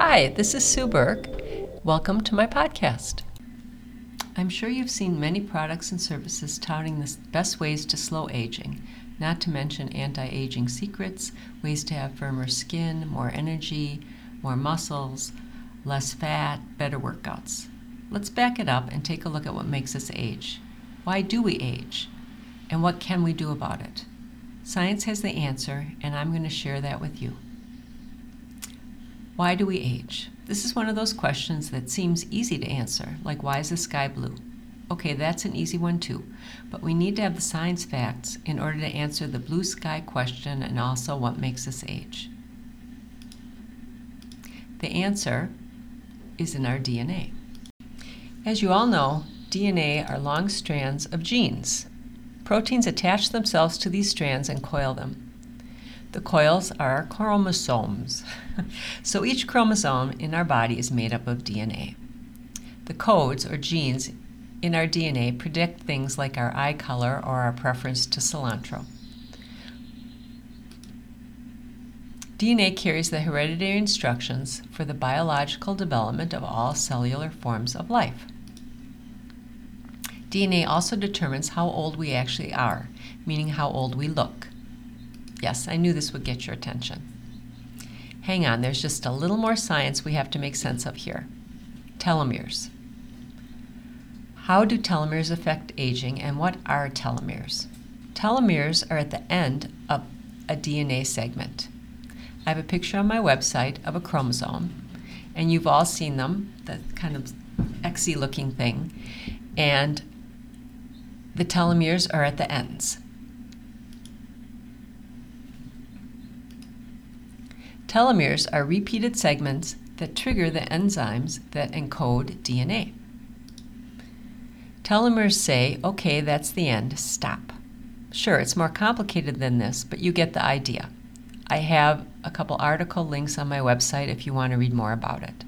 Hi, this is Sue Burke. Welcome to my podcast. I'm sure you've seen many products and services touting the best ways to slow aging, not to mention anti aging secrets, ways to have firmer skin, more energy, more muscles, less fat, better workouts. Let's back it up and take a look at what makes us age. Why do we age? And what can we do about it? Science has the answer, and I'm going to share that with you. Why do we age? This is one of those questions that seems easy to answer, like why is the sky blue? Okay, that's an easy one too, but we need to have the science facts in order to answer the blue sky question and also what makes us age. The answer is in our DNA. As you all know, DNA are long strands of genes. Proteins attach themselves to these strands and coil them. The coils are chromosomes. so each chromosome in our body is made up of DNA. The codes or genes in our DNA predict things like our eye color or our preference to cilantro. DNA carries the hereditary instructions for the biological development of all cellular forms of life. DNA also determines how old we actually are, meaning how old we look. Yes, I knew this would get your attention. Hang on, there's just a little more science we have to make sense of here. Telomeres. How do telomeres affect aging and what are telomeres? Telomeres are at the end of a DNA segment. I have a picture on my website of a chromosome, and you've all seen them, the kind of XY looking thing. And the telomeres are at the ends. Telomeres are repeated segments that trigger the enzymes that encode DNA. Telomeres say, okay, that's the end, stop. Sure, it's more complicated than this, but you get the idea. I have a couple article links on my website if you want to read more about it.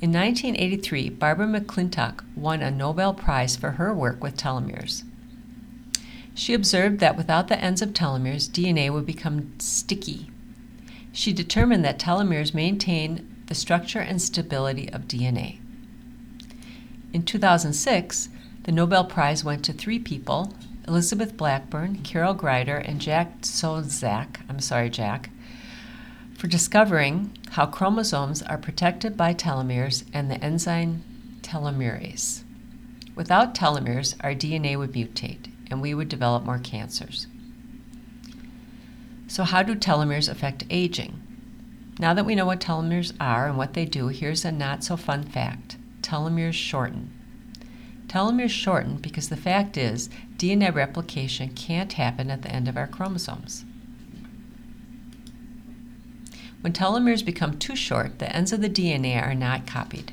In 1983, Barbara McClintock won a Nobel Prize for her work with telomeres. She observed that without the ends of telomeres, DNA would become sticky she determined that telomeres maintain the structure and stability of DNA. In 2006, the Nobel Prize went to three people Elizabeth Blackburn, Carol Greider, and Jack Szostak. I'm sorry, Jack, for discovering how chromosomes are protected by telomeres and the enzyme telomerase. Without telomeres, our DNA would mutate and we would develop more cancers. So, how do telomeres affect aging? Now that we know what telomeres are and what they do, here's a not so fun fact telomeres shorten. Telomeres shorten because the fact is DNA replication can't happen at the end of our chromosomes. When telomeres become too short, the ends of the DNA are not copied.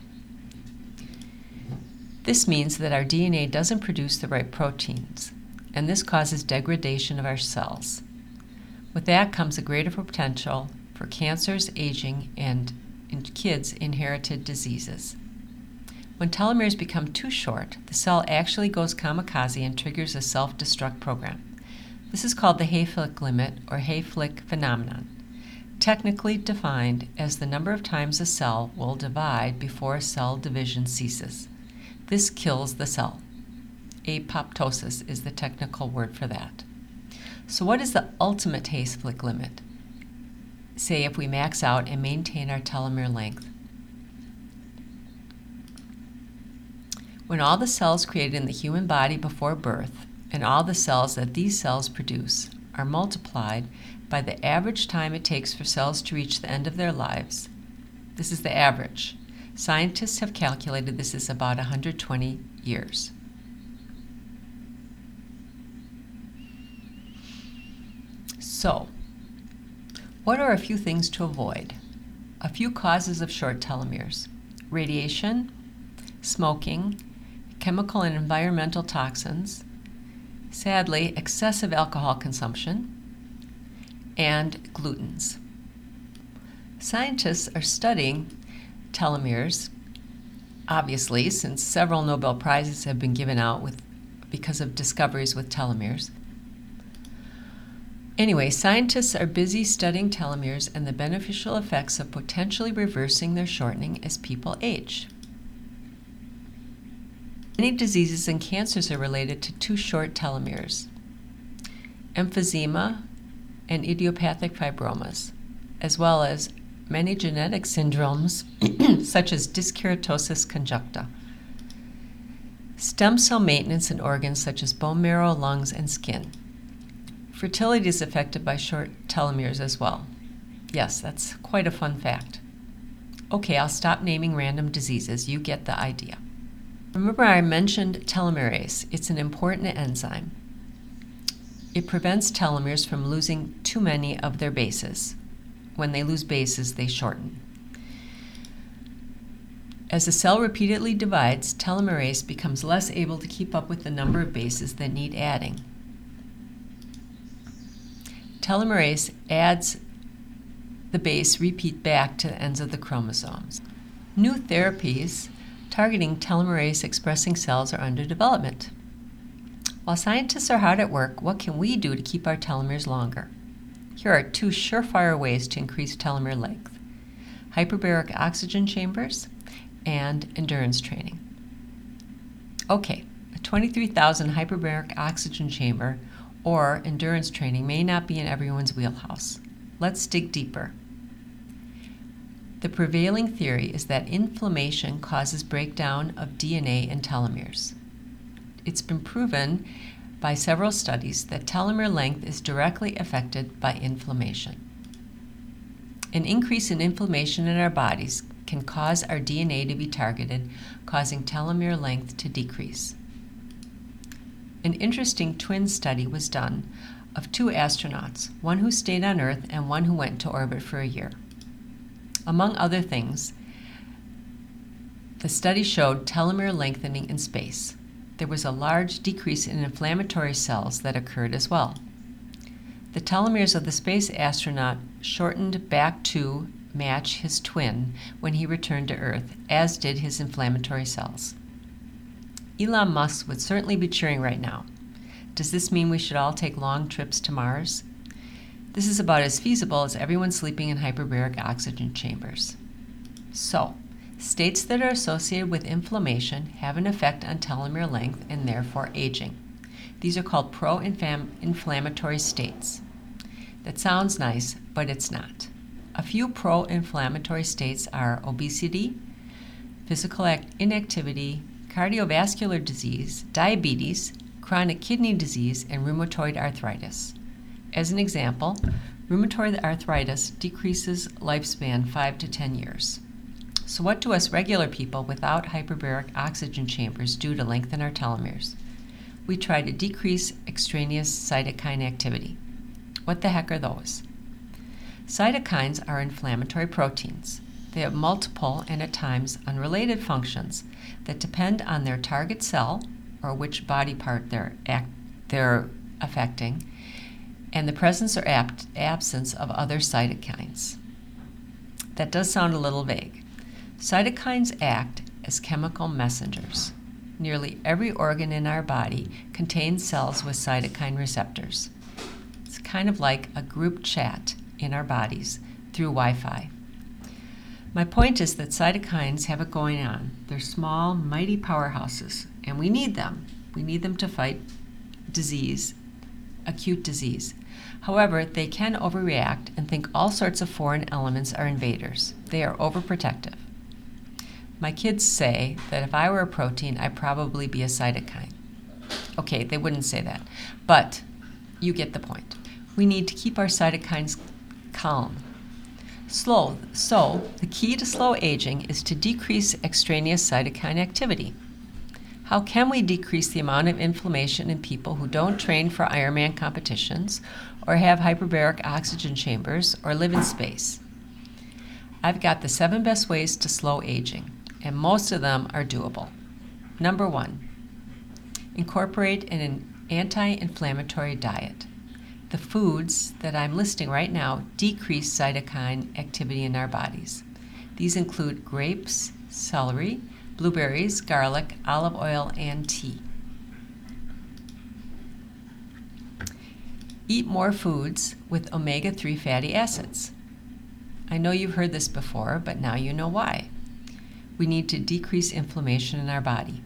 This means that our DNA doesn't produce the right proteins, and this causes degradation of our cells. With that comes a greater potential for cancers, aging, and in kids, inherited diseases. When telomeres become too short, the cell actually goes kamikaze and triggers a self destruct program. This is called the Hayflick limit or Hayflick phenomenon, technically defined as the number of times a cell will divide before cell division ceases. This kills the cell. Apoptosis is the technical word for that. So, what is the ultimate Hayflick limit? Say if we max out and maintain our telomere length. When all the cells created in the human body before birth and all the cells that these cells produce are multiplied by the average time it takes for cells to reach the end of their lives, this is the average. Scientists have calculated this is about 120 years. So, what are a few things to avoid? A few causes of short telomeres radiation, smoking, chemical and environmental toxins, sadly, excessive alcohol consumption, and glutens. Scientists are studying telomeres, obviously, since several Nobel Prizes have been given out with, because of discoveries with telomeres. Anyway, scientists are busy studying telomeres and the beneficial effects of potentially reversing their shortening as people age. Many diseases and cancers are related to too short telomeres emphysema and idiopathic fibromas, as well as many genetic syndromes such as dyskeratosis congenita. Stem cell maintenance in organs such as bone marrow, lungs, and skin. Fertility is affected by short telomeres as well. Yes, that's quite a fun fact. Okay, I'll stop naming random diseases. You get the idea. Remember, I mentioned telomerase. It's an important enzyme. It prevents telomeres from losing too many of their bases. When they lose bases, they shorten. As the cell repeatedly divides, telomerase becomes less able to keep up with the number of bases that need adding telomerase adds the base repeat back to the ends of the chromosomes. New therapies targeting telomerase expressing cells are under development. While scientists are hard at work, what can we do to keep our telomeres longer? Here are two surefire ways to increase telomere length hyperbaric oxygen chambers and endurance training. Okay, a 23,000 hyperbaric oxygen chamber or endurance training may not be in everyone's wheelhouse. Let's dig deeper. The prevailing theory is that inflammation causes breakdown of DNA and telomeres. It's been proven by several studies that telomere length is directly affected by inflammation. An increase in inflammation in our bodies can cause our DNA to be targeted, causing telomere length to decrease an interesting twin study was done of two astronauts, one who stayed on Earth and one who went to orbit for a year. Among other things, the study showed telomere lengthening in space. There was a large decrease in inflammatory cells that occurred as well. The telomeres of the space astronaut shortened back to match his twin when he returned to Earth, as did his inflammatory cells. Elon Musk would certainly be cheering right now. Does this mean we should all take long trips to Mars? This is about as feasible as everyone sleeping in hyperbaric oxygen chambers. So, states that are associated with inflammation have an effect on telomere length and therefore aging. These are called pro inflammatory states. That sounds nice, but it's not. A few pro inflammatory states are obesity, physical inactivity, cardiovascular disease, diabetes, chronic kidney disease, and rheumatoid arthritis. As an example, rheumatoid arthritis decreases lifespan 5 to 10 years. So, what do us regular people without hyperbaric oxygen chambers do to lengthen our telomeres? We try to decrease extraneous cytokine activity. What the heck are those? Cytokines are inflammatory proteins. They have multiple and at times unrelated functions that depend on their target cell or which body part they're, act, they're affecting and the presence or ab- absence of other cytokines. That does sound a little vague. Cytokines act as chemical messengers. Nearly every organ in our body contains cells with cytokine receptors. It's kind of like a group chat in our bodies through Wi Fi. My point is that cytokines have it going on. They're small, mighty powerhouses, and we need them. We need them to fight disease, acute disease. However, they can overreact and think all sorts of foreign elements are invaders. They are overprotective. My kids say that if I were a protein, I'd probably be a cytokine. Okay, they wouldn't say that, but you get the point. We need to keep our cytokines calm Slow. So, the key to slow aging is to decrease extraneous cytokine activity. How can we decrease the amount of inflammation in people who don't train for Ironman competitions, or have hyperbaric oxygen chambers, or live in space? I've got the seven best ways to slow aging, and most of them are doable. Number one, incorporate an anti inflammatory diet. The foods that I'm listing right now decrease cytokine activity in our bodies. These include grapes, celery, blueberries, garlic, olive oil, and tea. Eat more foods with omega 3 fatty acids. I know you've heard this before, but now you know why. We need to decrease inflammation in our body.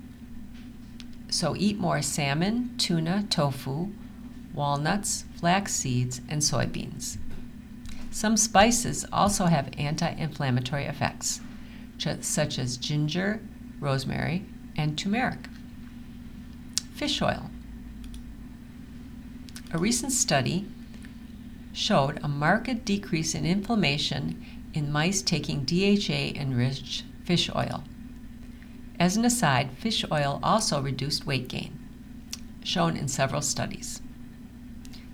So eat more salmon, tuna, tofu, walnuts, flax seeds, and soybeans. Some spices also have anti inflammatory effects, such as ginger, rosemary, and turmeric. Fish oil. A recent study showed a marked decrease in inflammation in mice taking DHA enriched fish oil. As an aside, fish oil also reduced weight gain, shown in several studies.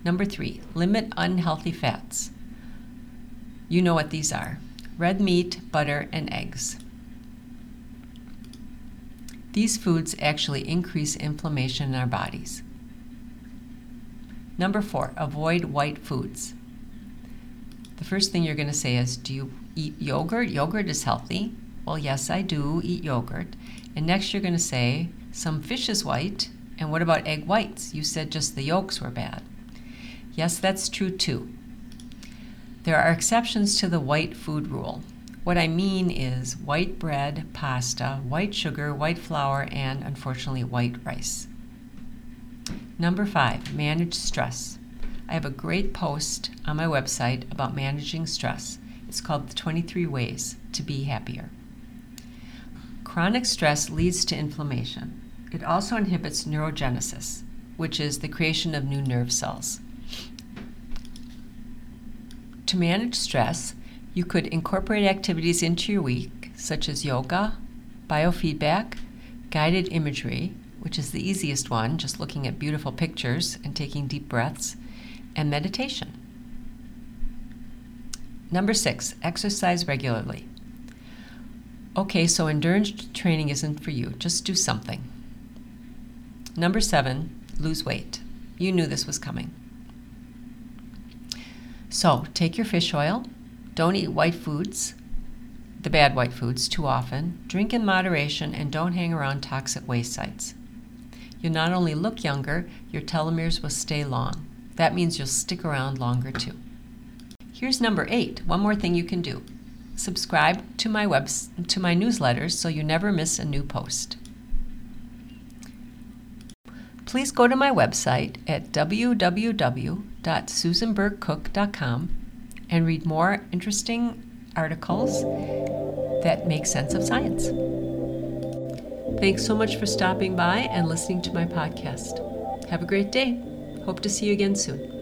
Number three, limit unhealthy fats. You know what these are red meat, butter, and eggs. These foods actually increase inflammation in our bodies. Number four, avoid white foods. The first thing you're going to say is Do you eat yogurt? Yogurt is healthy. Well, yes, I do eat yogurt. And next, you're going to say Some fish is white. And what about egg whites? You said just the yolks were bad. Yes, that's true too. There are exceptions to the white food rule. What I mean is white bread, pasta, white sugar, white flour, and unfortunately, white rice. Number five, manage stress. I have a great post on my website about managing stress. It's called The 23 Ways to Be Happier. Chronic stress leads to inflammation. It also inhibits neurogenesis, which is the creation of new nerve cells. To manage stress, you could incorporate activities into your week, such as yoga, biofeedback, guided imagery, which is the easiest one, just looking at beautiful pictures and taking deep breaths, and meditation. Number six, exercise regularly. Okay, so endurance training isn't for you. Just do something. Number seven, lose weight. You knew this was coming. So take your fish oil, don't eat white foods, the bad white foods, too often. Drink in moderation and don't hang around toxic waste sites. You'll not only look younger, your telomeres will stay long. That means you'll stick around longer too. Here's number eight. One more thing you can do. Subscribe to my web to my newsletters so you never miss a new post. Please go to my website at www.susanburkecook.com and read more interesting articles that make sense of science. Thanks so much for stopping by and listening to my podcast. Have a great day. Hope to see you again soon.